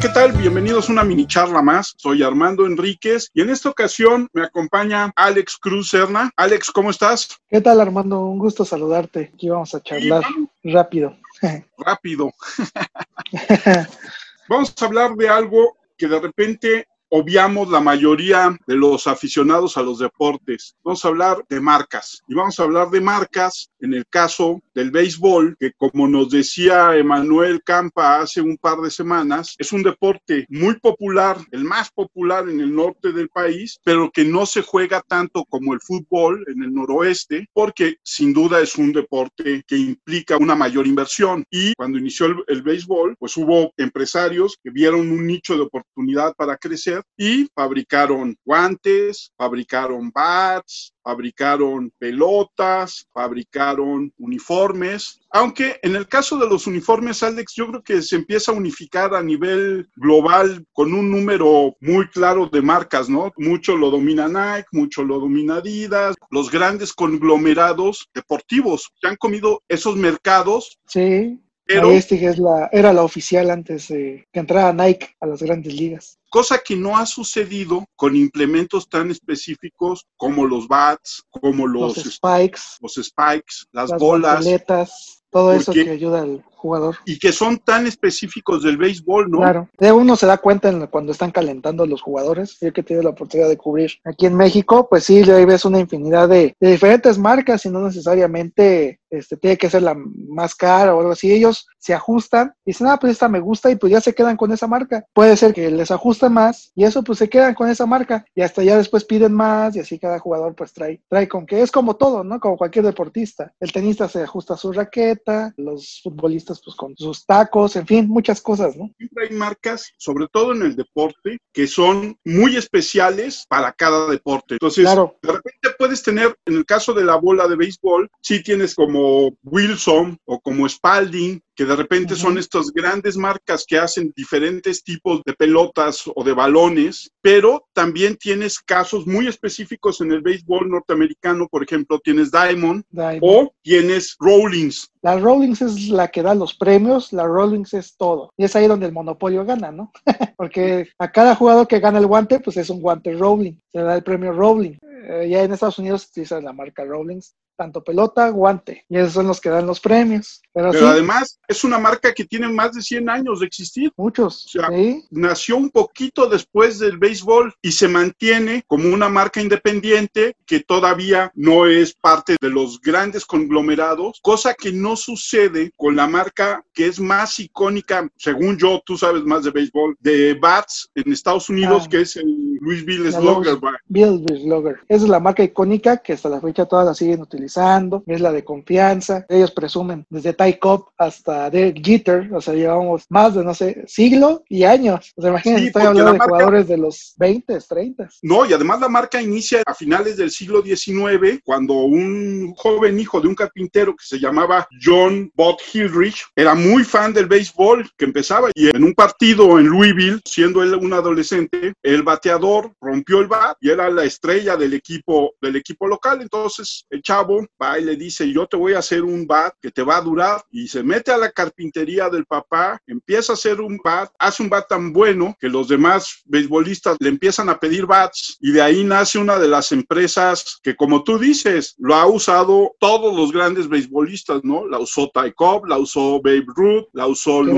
¿qué tal? Bienvenidos a una mini charla más. Soy Armando Enríquez y en esta ocasión me acompaña Alex Cruz Serna. Alex, ¿cómo estás? ¿Qué tal, Armando? Un gusto saludarte. Aquí vamos a charlar rápido. Rápido. vamos a hablar de algo que de repente obviamos la mayoría de los aficionados a los deportes. Vamos a hablar de marcas y vamos a hablar de marcas en el caso del béisbol, que como nos decía Emanuel Campa hace un par de semanas, es un deporte muy popular, el más popular en el norte del país, pero que no se juega tanto como el fútbol en el noroeste, porque sin duda es un deporte que implica una mayor inversión. Y cuando inició el, el béisbol, pues hubo empresarios que vieron un nicho de oportunidad para crecer y fabricaron guantes, fabricaron bats, fabricaron pelotas, fabricaron uniformes, aunque en el caso de los uniformes, Alex, yo creo que se empieza a unificar a nivel global con un número muy claro de marcas, ¿no? Mucho lo domina Nike, mucho lo domina Adidas, los grandes conglomerados deportivos que han comido esos mercados. Sí. Pero, este es la, era la oficial antes de que entrara Nike a las grandes ligas. cosa que no ha sucedido con implementos tan específicos como los bats, como los, los spikes, los spikes, las, las bolas, todo eso que ayuda al jugador. Y que son tan específicos del béisbol, ¿no? Claro. De uno se da cuenta cuando están calentando los jugadores. Yo que tiene la oportunidad de cubrir aquí en México, pues sí, ahí ves una infinidad de, de diferentes marcas y no necesariamente este, tiene que ser la más cara o algo así. Ellos se ajustan y dicen, ah, pues esta me gusta y pues ya se quedan con esa marca. Puede ser que les ajuste más y eso pues se quedan con esa marca y hasta ya después piden más y así cada jugador pues trae, trae con que es como todo, ¿no? Como cualquier deportista. El tenista se ajusta a su raqueta, los futbolistas pues con sus tacos, en fin, muchas cosas, ¿no? Siempre hay marcas, sobre todo en el deporte, que son muy especiales para cada deporte. Entonces, claro. de repente puedes tener, en el caso de la bola de béisbol, sí tienes como Wilson o como Spalding, que de repente son estas grandes marcas que hacen diferentes tipos de pelotas o de balones, pero también tienes casos muy específicos en el béisbol norteamericano, por ejemplo, tienes Diamond, Diamond. o tienes Rawlings. La Rawlings es la que da los premios, la Rawlings es todo. Y es ahí donde el monopolio gana, ¿no? Porque a cada jugador que gana el guante, pues es un guante Rowling, se da el premio Rowling. Eh, ya en Estados Unidos se utiliza la marca Rawlings tanto pelota, guante. Y esos son los que dan los premios. Pero, Pero sí, además es una marca que tiene más de 100 años de existir. muchos. O sea, ¿sí? nació un poquito después del béisbol y se mantiene como una marca independiente que todavía no es parte de los grandes conglomerados, cosa que no sucede con la marca que es más icónica, según yo, tú sabes más de béisbol, de Bats en Estados Unidos, Ah. que es el Louisville Slugger. Louis- Bill Slugger. Esa es la marca icónica que hasta la fecha todas la siguen utilizando. Es la de confianza. Ellos presumen desde Ty Cobb hasta Derek Jeter. O sea, llevamos más de, no sé, siglo y años. O sea, imagínense, Sí, estoy hablando la de marca- jugadores de los 20, 30. No, y además la marca inicia a finales del siglo XIX, cuando un joven hijo de un carpintero que se llamaba John Bott Hildrich era muy fan del béisbol que empezaba y en un partido en Louisville, siendo él un adolescente, el bateador rompió el bat y era la estrella del equipo del equipo local, entonces el chavo va y le dice, "Yo te voy a hacer un bat que te va a durar" y se mete a la carpintería del papá, empieza a hacer un bat, hace un bat tan bueno que los demás beisbolistas le empiezan a pedir bats y de ahí nace una de las empresas que como tú dices, lo ha usado todos los grandes beisbolistas, ¿no? La usó Ty Cobb, la usó Babe Ruth, la usó Lou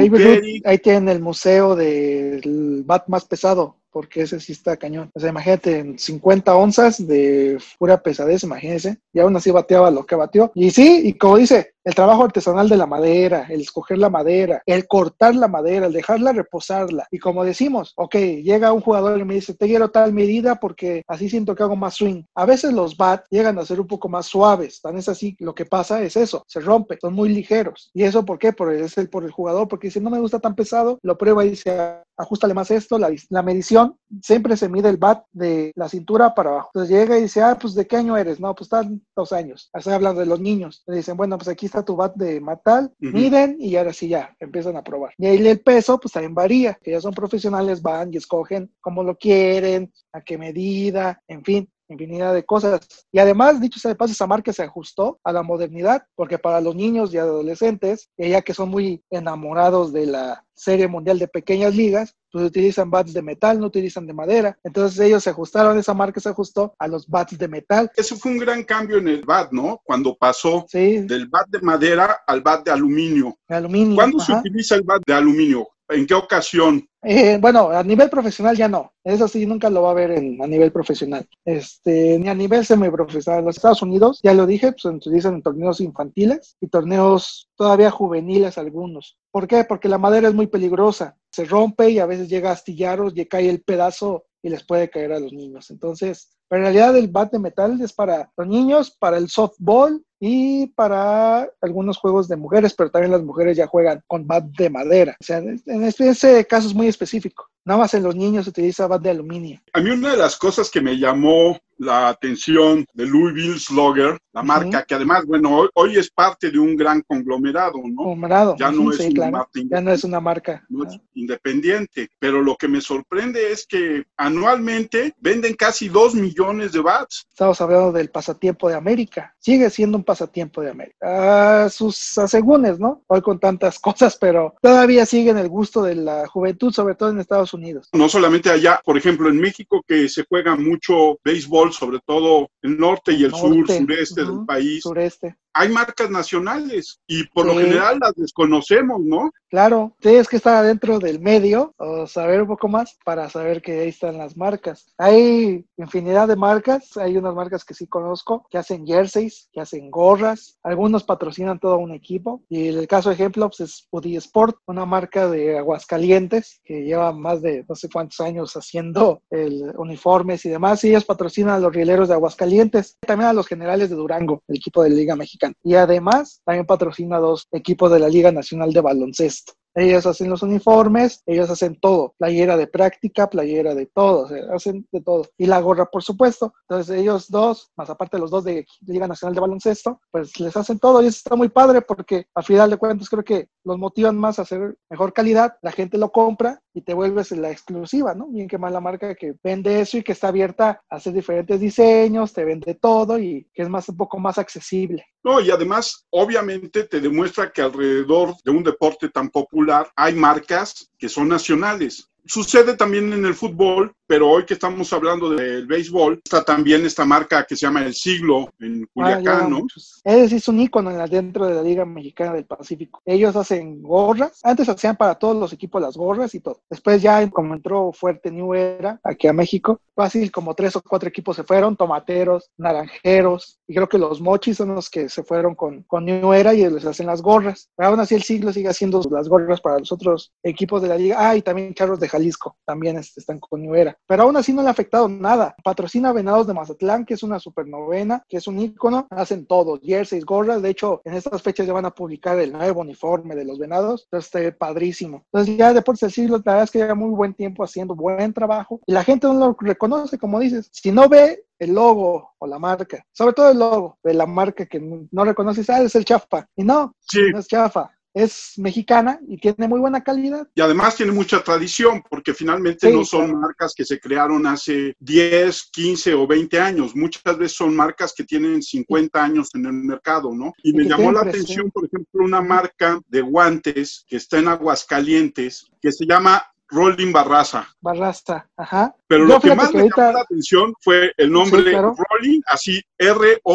ahí tienen el museo del bat más pesado. Porque ese sí está cañón. O sea, imagínate, en 50 onzas de pura pesadez, imagínense. Y aún así bateaba lo que batió. Y sí, y como dice, el trabajo artesanal de la madera, el escoger la madera, el cortar la madera, el dejarla reposarla. Y como decimos, ok, llega un jugador y me dice, te quiero tal medida porque así siento que hago más swing. A veces los bats llegan a ser un poco más suaves, tan es así, lo que pasa es eso, se rompe, son muy ligeros. ¿Y eso por qué? Por el, es el, por el jugador, porque dice, no me gusta tan pesado, lo prueba y dice, ajustale más esto, la, la medición, siempre se mide el bat de la cintura para abajo. Entonces llega y dice, ah, pues ¿de qué año eres? No, pues están dos años. Estoy hablando de los niños. Le dicen, bueno, pues aquí está tu bat de matal, miden y ahora sí ya, empiezan a probar. Y ahí el peso, pues también varía, que ya son profesionales, van y escogen cómo lo quieren, a qué medida, en fin. Infinidad de cosas. Y además, dicho sea de paso, esa marca se ajustó a la modernidad, porque para los niños y adolescentes, ya que son muy enamorados de la Serie Mundial de Pequeñas Ligas, pues utilizan bats de metal, no utilizan de madera. Entonces ellos se ajustaron, esa marca se ajustó a los bats de metal. Eso fue un gran cambio en el bat, ¿no? Cuando pasó del bat de madera al bat de aluminio. aluminio. ¿Cuándo se utiliza el bat de aluminio? ¿En qué ocasión? Eh, bueno, a nivel profesional ya no. Eso sí, nunca lo va a ver en, a nivel profesional. Este, ni a nivel semiprofesional. En los Estados Unidos, ya lo dije, pues se utilizan en torneos infantiles y torneos todavía juveniles algunos. ¿Por qué? Porque la madera es muy peligrosa. Se rompe y a veces llega a astillaros y cae el pedazo y les puede caer a los niños. Entonces, en realidad el bat de metal es para los niños, para el softball y para algunos juegos de mujeres, pero también las mujeres ya juegan con bat de madera. O sea, en este, caso es muy específico. Nada más en los niños se utiliza bat de aluminio. A mí una de las cosas que me llamó la atención de Louisville Slugger, la marca, que además, bueno, hoy, es parte de un gran conglomerado, ¿no? Conglomerado. Ya no, es ya no es una marca. No es independiente. Pero lo que me sorprende es que anualmente venden casi dos millones de bats. Estamos hablando del pasatiempo de América. Sigue siendo un pasatiempo de América. sus asegúnes, ¿no? Hoy con tantas cosas, pero todavía siguen el gusto de la juventud, sobre todo en Estados Unidos. No solamente allá, por ejemplo, en México que se juega mucho béisbol, sobre todo el norte y el, sur, sureste del país. Sureste hay marcas nacionales y por lo general las desconocemos, ¿no? Claro, tienes que estar adentro del medio o saber un poco más para saber que ahí están las marcas. Hay infinidad de marcas, hay unas marcas que sí conozco que hacen jerseys, que hacen gorras, algunos patrocinan todo un equipo y el caso de ejemplo pues, es Udi Sport, una marca de Aguascalientes que lleva más de no sé cuántos años haciendo el uniformes y demás y ellos patrocinan a los rieleros de Aguascalientes, también a los generales de Durango, el equipo de Liga Mexicana y además también patrocina dos equipos de la Liga Nacional de Baloncesto. Ellos hacen los uniformes, ellos hacen todo, playera de práctica, playera de todo, hacen de todo. Y la gorra, por supuesto. Entonces ellos dos, más aparte los dos de Liga Nacional de Baloncesto, pues les hacen todo y eso está muy padre porque a final de cuentas creo que los motivan más a hacer mejor calidad, la gente lo compra y te vuelves la exclusiva, ¿no? Bien que más la marca que vende eso y que está abierta a hacer diferentes diseños, te vende todo y que es más un poco más accesible. No, y además, obviamente te demuestra que alrededor de un deporte tan popular hay marcas que son nacionales. Sucede también en el fútbol, pero hoy que estamos hablando del béisbol, está también esta marca que se llama El Siglo en ah, Culiacán, ¿no? Ese es un ícono dentro de la Liga Mexicana del Pacífico. Ellos hacen gorras, antes hacían para todos los equipos las gorras y todo. Después ya como entró fuerte New Era aquí a México, fácil como tres o cuatro equipos se fueron, tomateros, naranjeros, y creo que los mochis son los que se fueron con, con New Era y les hacen las gorras. Pero aún así el siglo sigue haciendo las gorras para los otros equipos de la liga. Ah, y también Charros de Jalisco también este, están con New Era. Pero aún así no le ha afectado nada. Patrocina Venados de Mazatlán, que es una supernovena, que es un ícono. Hacen todo, jerseys, gorras. De hecho, en estas fechas ya van a publicar el nuevo uniforme de los Venados. Entonces, está padrísimo. Entonces, ya Deportes del Siglo, la verdad es que lleva muy buen tiempo haciendo buen trabajo. Y la gente no lo reconoce, como dices. Si no ve el logo o la marca, sobre todo el logo de la marca que no reconoces, ah, es el chafa. Y no, no es chafa es mexicana y tiene muy buena calidad. Y además tiene mucha tradición, porque finalmente no son marcas que se crearon hace 10, 15 o 20 años. Muchas veces son marcas que tienen 50 años en el mercado, ¿no? Y, me llamó la atención, por ejemplo, una marca de guantes que está en Aguascalientes, que se llama Rolling Barraza. Barraza, ajá. Pero lo que más me llamó la atención fue el nombre Rolling, así R-O-L-I-N,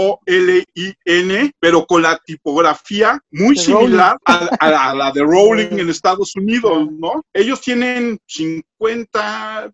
pero con la tipografía muy similar a, la de Rolling en Estados Unidos, ¿no? Ellos tienen 50,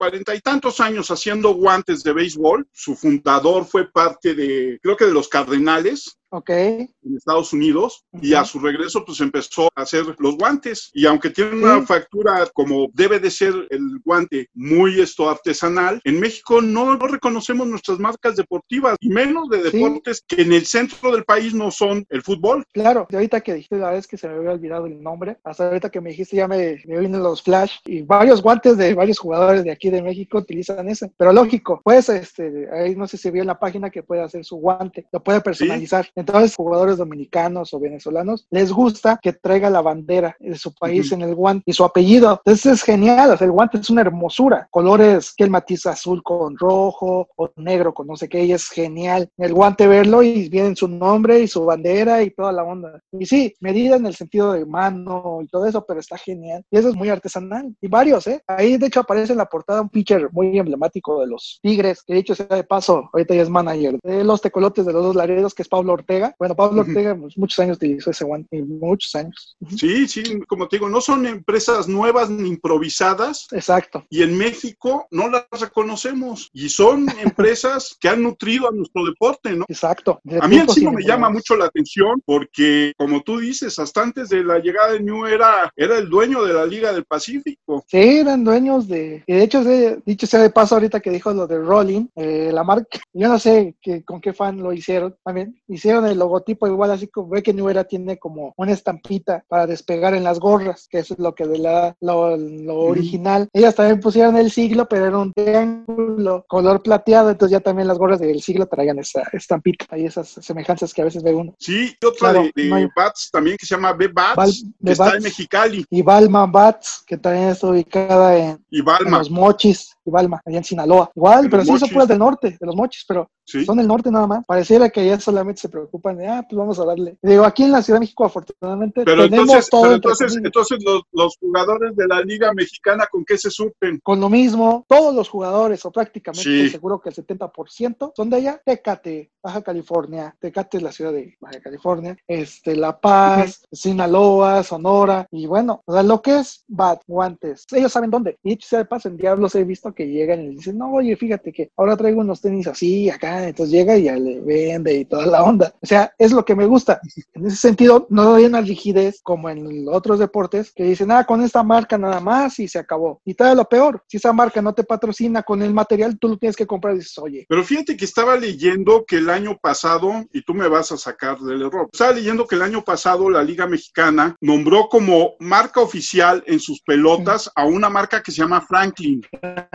cuarenta y tantos años haciendo guantes de béisbol. Su fundador fue parte de, creo que de los Cardenales, en Estados Unidos y a su regreso pues empezó a hacer los guantes y aunque tiene una factura como debe de ser el guante muy esto artesanal, en México no, reconocemos nuestras marcas deportivas y menos de deportes que en el centro del país no son el fútbol. Claro, y ahorita que dijiste la vez que se me había olvidado el nombre, hasta ahorita que me dijiste ya me, me vienen los flash y varios guantes de varios jugadores de aquí de México utilizan ese, pero lógico, pues este, ahí no sé si vio en la página que puede hacer su guante, lo puede personalizar Entonces, jugadores dominicanos o venezolanos les gusta que traiga la bandera de su país en el guante y su apellido. Entonces es genial, o sea, el guante es una hermosura. Colores que el matiz azul con rojo o negro con no sé qué, y es genial. El guante verlo y viene su nombre y su bandera y toda la onda. Y sí, medida en el sentido de mano y todo eso, pero está genial. Y eso es muy artesanal. Y varios, ¿eh? Ahí de hecho aparece en la portada un pitcher muy emblemático de los Tigres, que dicho sea de paso, ahorita ya es manager de los tecolotes de los dos laredos, que es Pablo Ortega. Bueno, Pablo Ortega pues, muchos años utilizó ese guante, muchos años. Sí, sí, como te digo, no son empresas nuevas ni improvisadas. Exacto. Y en México no las reconocemos. Y son empresas que han nutrido a nuestro deporte, ¿no? Exacto. a mí el sí me llama mucho la atención porque, como tú dices, hasta antes de la llegada de New era, era el dueño de la Liga del Pacífico. Sí, eran dueños de... Y de hecho, dicho sea de paso ahorita que dijo lo de Rolling, eh, la marca, yo no sé que, con qué fan lo hicieron también. Hicieron el logotipo igual así como ve que New Era tiene como una estampita para despegar en las gorras, que eso es lo que de la, lo, original. Ellas también pusieron el siglo, pero era un triángulo color plateado, entonces ya también las gorras del siglo traían esa estampita y esas semejanzas que a veces ve uno. Sí, y otra de, Bats también que se llama B-Bats, que está en Mexicali. Y Balma Bats, que también está ubicada en, en los Mochis. Balma, allá en Sinaloa. Igual, pero sí son puras del norte, de los mochis, pero son del norte nada más. Pareciera que ya solamente se preocupan de, ah, pues vamos a darle. Digo, aquí en la Ciudad de México, afortunadamente, pero tenemos entonces, todo. Pero entonces, entonces los, los, jugadores de la Liga Mexicana, ¿con qué se surten? Con lo mismo, todos los jugadores, o prácticamente seguro que el 70% son de allá, Tecate, Baja California, Tecate es la ciudad de Baja California, este, La Paz, Sinaloa, Sonora, y bueno, o sea, lo que es bat, guantes, ellos saben dónde. Y se de paso, en Diablos he visto que llegan y dicen, no, oye, fíjate que ahora traigo unos tenis así, acá, entonces llega y ya le vende y toda la onda. O sea, es lo que me gusta. En ese sentido, no hay una rigidez como en otros deportes que dicen, ah, con esta marca nada más y se acabó. Y tal lo peor, si esa marca no te patrocina con el material, tú lo tienes que comprar y dices, oye. Pero fíjate que estaba leyendo que el año pasado, y tú me vas a sacar del error, estaba leyendo que el año pasado la Liga Mexicana nombró como marca oficial en sus pelotas a una marca que se llama Franklin.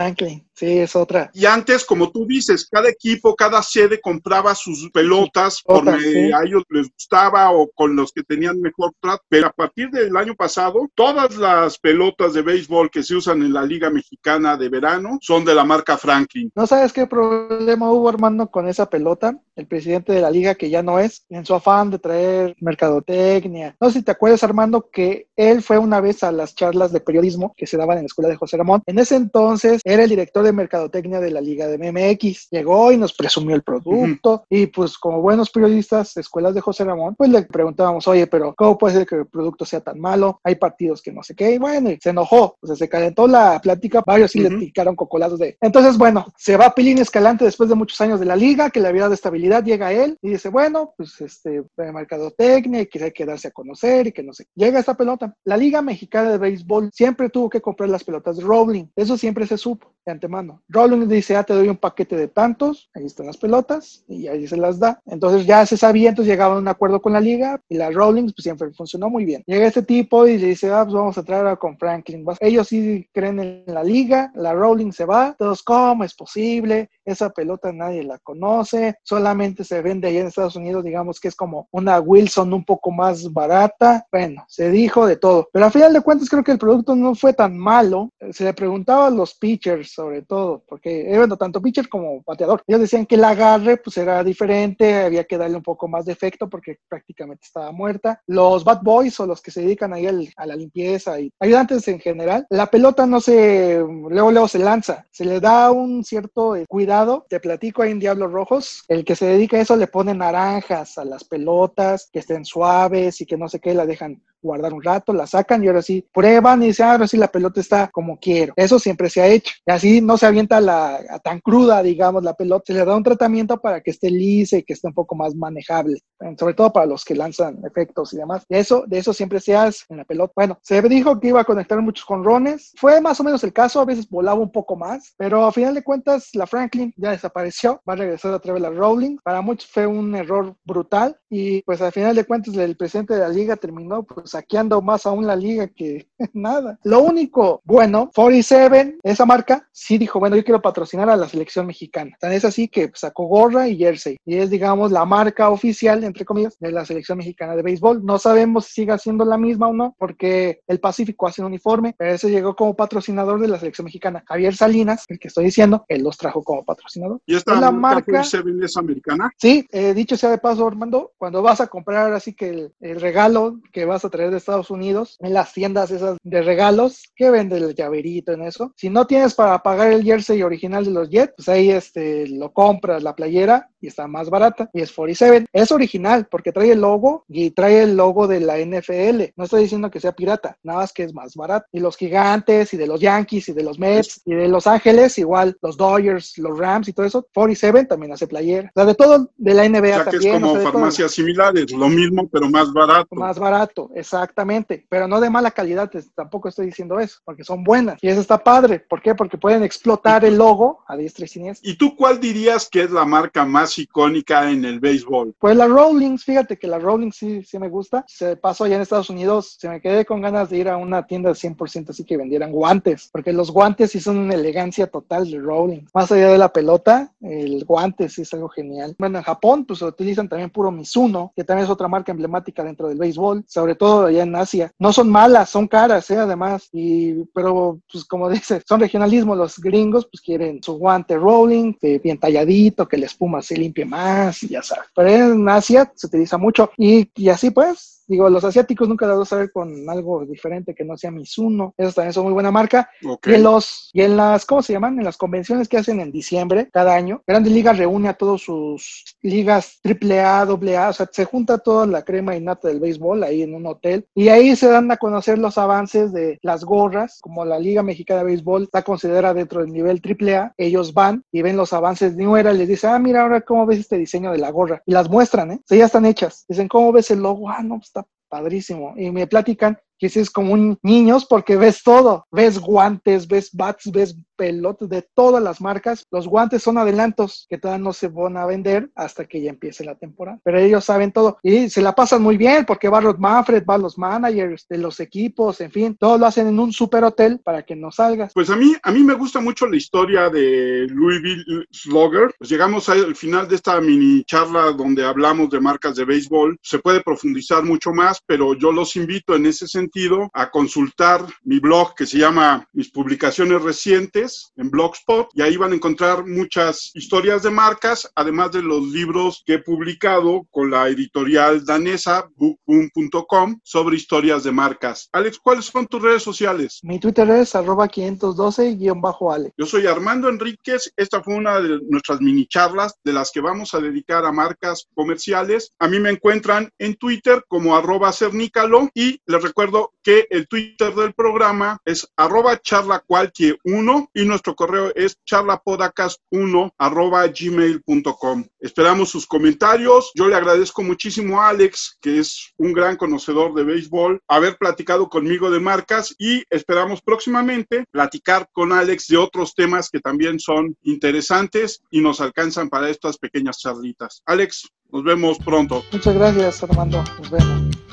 Franklin, sí, es otra. Y antes, como tú dices, cada equipo, cada sede compraba sus pelotas por a ellos les gustaba o con los que tenían mejor trato, pero a partir del año pasado, todas las pelotas de béisbol que se usan en la Liga Mexicana de verano son de la marca Franklin. ¿No sabes qué problema hubo, Armando, con esa pelota? El presidente de la liga, que ya no es, en su afán de traer mercadotecnia. No sé si te acuerdas, Armando, que él fue una vez a las charlas de periodismo que se daban en la escuela de José Ramón. En ese entonces era el director de mercadotecnia de la liga de MMX. Llegó y nos presumió el producto y pues como buenos periodistas de escuelas de José Ramón, pues le preguntábamos, oye, pero ¿cómo puede ser que el producto sea tan malo? Hay partidos que no sé qué. Y bueno, se enojó, o sea, se calentó la plática, varios sí le picaron cocolados de... Entonces, bueno, se va Pilín Escalante después de muchos años de la liga, que le había dado estabilidad, llega él y dice, bueno, pues este, mercadotecnia y quiere quedarse a conocer y que no sé. Llega esta pelota. La Liga Mexicana de Béisbol siempre tuvo que comprar las pelotas de Rowling. Eso siempre se supo de antemano. Rowling dice, ah, te doy un paquete de tantos, ahí están las pelotas y ahí se las da. Entonces ya se sabía, entonces llegaban a un acuerdo con la liga y la Rawlings pues siempre funcionó muy bien. Llega este tipo y le dice, ah, pues vamos a traer con Franklin. Ellos sí creen en la liga, la Rowling se va, todos, ¿cómo es posible? Esa pelota nadie la conoce, solamente se vende allá en Estados Unidos, digamos que es como una Wilson un poco más barata. Bueno, se dijo de todo, pero a final de cuentas creo que el producto no fue tan malo. Se le preguntaba a los pitchers sobre todo, porque eh, bueno, tanto pitcher como bateador, ellos decían que el agarre pues era diferente, había que darle un poco más de efecto porque prácticamente estaba muerta. Los bad boys o los que se dedican ahí a la limpieza y ayudantes en general, la pelota no se, luego luego se lanza, se le da un cierto eh, cuidado. Te platico ahí en Diablos Rojos, el que se dedica a eso le pone naranjas a las pelotas, que estén suaves y que no sé qué, la dejan guardar un rato, la sacan y ahora sí prueban y dicen, ah, ahora sí la pelota está como quiero. Eso siempre se ha hecho. Y así no se avienta la, tan cruda, digamos, la pelota. Se le da un tratamiento para que esté lisa y que esté un poco más manejable, sobre todo para los que lanzan efectos y demás. Y eso, de eso siempre se hace en la pelota. Bueno, se dijo que iba a conectar muchos conrones. Fue más o menos el caso, a veces volaba un poco más, pero a final de cuentas la Franklin ya desapareció, va a regresar a través de la Rowling. Para muchos fue un error brutal y pues al final de cuentas el presidente de la liga terminó pues saqueando más aún la liga que nada. Lo único bueno, 47, esa marca, sí dijo, bueno, yo quiero patrocinar a la selección mexicana. Tan es así que sacó gorra y jersey. Y es, digamos, la marca oficial, entre comillas, de la selección mexicana de béisbol. No sabemos si sigue siendo la misma o no, porque el Pacífico hace un uniforme, pero ese llegó como patrocinador de la selección mexicana. Javier Salinas, el que estoy diciendo, él los trajo como patrocinador. ¿Y esta la marca, es americana? Sí, eh, dicho sea de paso, Armando, cuando vas a comprar así que el, regalo que vas a traer de Estados Unidos, en las tiendas esas de regalos, que vende el llaverito en eso, si no tienes para pagar el jersey original de los Jets, pues ahí este, lo compras, la playera, y está más barata, y es 47. Es original, porque trae el logo y trae el logo de la NFL. No estoy diciendo que sea pirata, nada más que es más barato. Y los gigantes, y de los Yankees, y de los Mets, y de Los Ángeles, igual, los Dodgers, los Rams y todo eso, 47 también hace playera. O sea, de todo de la NBA o Que es como farmacias similares, lo mismo, pero más barato. Más barato, exactamente. Pero no de mala calidad, tampoco estoy diciendo eso, porque son buenas. Y eso está padre. ¿Por qué? Porque pueden explotar el logo a diestra y siniestra. ¿Y tú cuál dirías que es la marca más icónica en el béisbol? Pues la Rawlings, fíjate que la Rawlings sí, sí me gusta. Se pasó allá en Estados Unidos, se me quedé con ganas de ir a una tienda de 100% así que vendieran guantes, porque los guantes sí son una elegancia total de Rawlings. Más allá de la pelota, el guante sí es algo genial. Bueno, en Japón pues utilizan también puro Mizuno, que también es otra marca emblemática dentro del béisbol, sobre todo allá en Asia. No son malas, son caras, ¿eh? además, y, pero pues como dice, son regionalismos, los gringos pues quieren su guante Rolling, bien talladito, que la espuma se limpie más, y ya sabes. Pero en Asia se utiliza mucho y, y así pues Digo, los asiáticos nunca los a ver con algo diferente que no sea Mizuno. Esos también son muy buena marca. Y en los, y en las, ¿cómo se llaman? En las convenciones que hacen en diciembre cada año, Grandes Ligas reúne a todos sus ligas AAA, AA, o sea, se junta toda la crema y nata del béisbol ahí en un hotel. Y ahí se dan a conocer los avances de las gorras, como la Liga Mexicana de Béisbol está considerada dentro del nivel AAA. Ellos van y ven los avances de nuera y les dicen, ah, mira, ahora cómo ves este diseño de la gorra. Y las muestran, ¿eh? O sea, ya están hechas. Dicen, ¿cómo ves el logo? Ah, no, pues padrísimo. Y me platican que si es como un niños porque ves todo, ves guantes, ves bats, ves pelotas de todas las marcas. Los guantes son adelantos que todavía no se van a vender hasta que ya empiece la temporada. Pero ellos saben todo y se la pasan muy bien porque va Rod Manfred, va los managers de los equipos, en fin, todo lo hacen en un super hotel para que no salgas. Pues a mí, a mí me gusta mucho la historia de Louisville Slugger. Pues llegamos al final de esta mini charla donde hablamos de marcas de béisbol. Se puede profundizar mucho más, pero yo los invito en ese sentido a consultar mi blog que se llama Mis publicaciones recientes en Blogspot y ahí van a encontrar muchas historias de marcas, además de los libros que he publicado con la editorial danesa bookboom.com sobre historias de marcas. Alex, ¿cuáles son tus redes sociales? Mi Twitter es arroba 512-ale. Yo soy Armando Enríquez. Esta fue una de nuestras mini charlas de las que vamos a dedicar a marcas comerciales. A mí me encuentran en Twitter como arroba cernícalo y les recuerdo que el Twitter del programa es arroba charlacualquier 1 y nuestro correo es charlapodcast1 arroba gmail.com. Esperamos sus comentarios. Yo le agradezco muchísimo a Alex, que es un gran conocedor de béisbol, haber platicado conmigo de marcas y esperamos próximamente platicar con Alex de otros temas que también son interesantes y nos alcanzan para estas pequeñas charlitas. Alex, nos vemos pronto. Muchas gracias, Armando. Nos vemos.